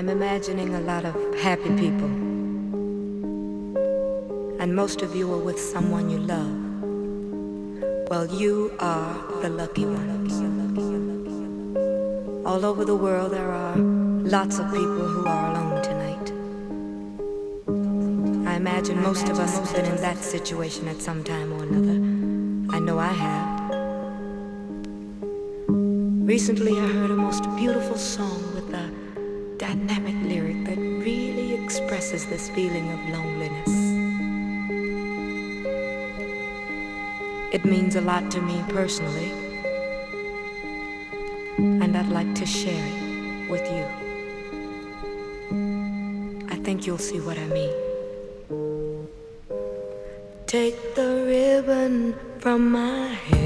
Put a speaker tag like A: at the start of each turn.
A: I'm imagining a lot of happy people. And most of you are with someone you love. Well, you are the lucky ones. All over the world, there are lots of people who are alone tonight. I imagine most of us have been in that situation at some time or another. I know I have. Recently, I heard a most beautiful song dynamic lyric that really expresses this feeling of loneliness. It means a lot to me personally, and I'd like to share it with you. I think you'll see what I mean. Take the ribbon from my hair.